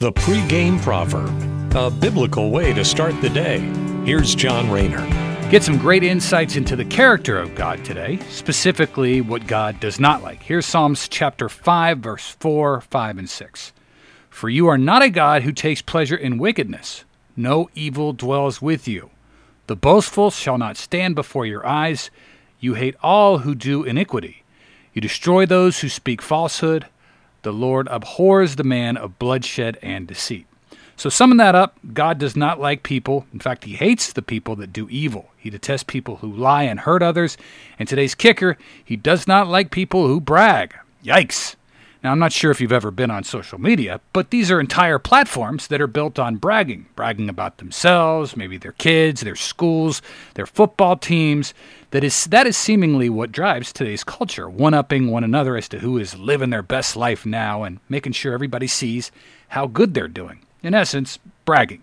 The pregame proverb, a biblical way to start the day. Here's John Rayner. Get some great insights into the character of God today, specifically what God does not like. Here's Psalms chapter 5, verse 4, 5, and 6. For you are not a God who takes pleasure in wickedness, no evil dwells with you. The boastful shall not stand before your eyes. You hate all who do iniquity. You destroy those who speak falsehood. The Lord abhors the man of bloodshed and deceit. So, summing that up, God does not like people. In fact, He hates the people that do evil. He detests people who lie and hurt others. And today's kicker, He does not like people who brag. Yikes. Now, I'm not sure if you've ever been on social media, but these are entire platforms that are built on bragging, bragging about themselves, maybe their kids, their schools, their football teams. That is that is seemingly what drives today's culture, one-upping one another as to who is living their best life now and making sure everybody sees how good they're doing. In essence, bragging.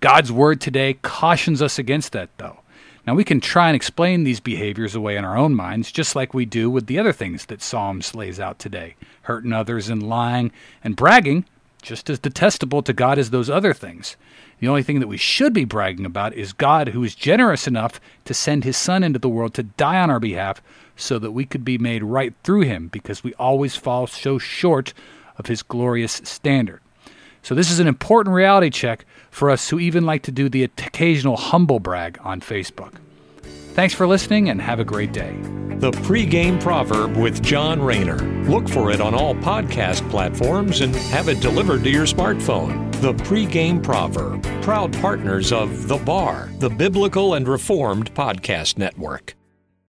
God's word today cautions us against that though. Now, we can try and explain these behaviors away in our own minds, just like we do with the other things that Psalms lays out today hurting others and lying and bragging, just as detestable to God as those other things. The only thing that we should be bragging about is God, who is generous enough to send his Son into the world to die on our behalf so that we could be made right through him, because we always fall so short of his glorious standard. So, this is an important reality check for us who even like to do the occasional humble brag on Facebook. Thanks for listening and have a great day. The pregame proverb with John Rayner. Look for it on all podcast platforms and have it delivered to your smartphone. The pregame proverb, proud partners of The Bar, the Biblical and Reformed Podcast Network.